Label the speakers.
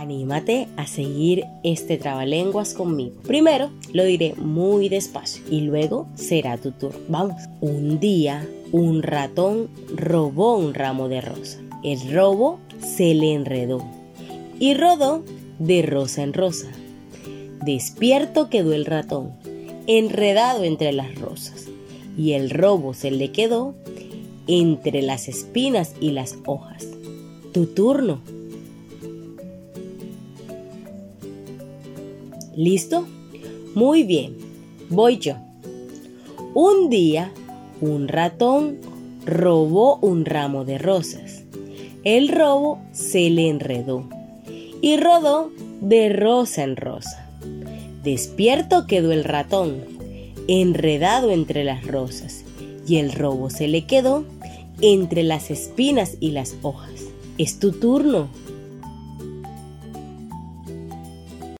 Speaker 1: Anímate a seguir este trabalenguas conmigo. Primero lo diré muy despacio y luego será tu turno. Vamos. Un día, un ratón robó un ramo de rosa. El robo se le enredó y rodó de rosa en rosa. Despierto quedó el ratón, enredado entre las rosas, y el robo se le quedó entre las espinas y las hojas. Tu turno. ¿Listo? Muy bien, voy yo. Un día, un ratón robó un ramo de rosas. El robo se le enredó y rodó de rosa en rosa. Despierto quedó el ratón, enredado entre las rosas, y el robo se le quedó entre las espinas y las hojas. Es tu turno.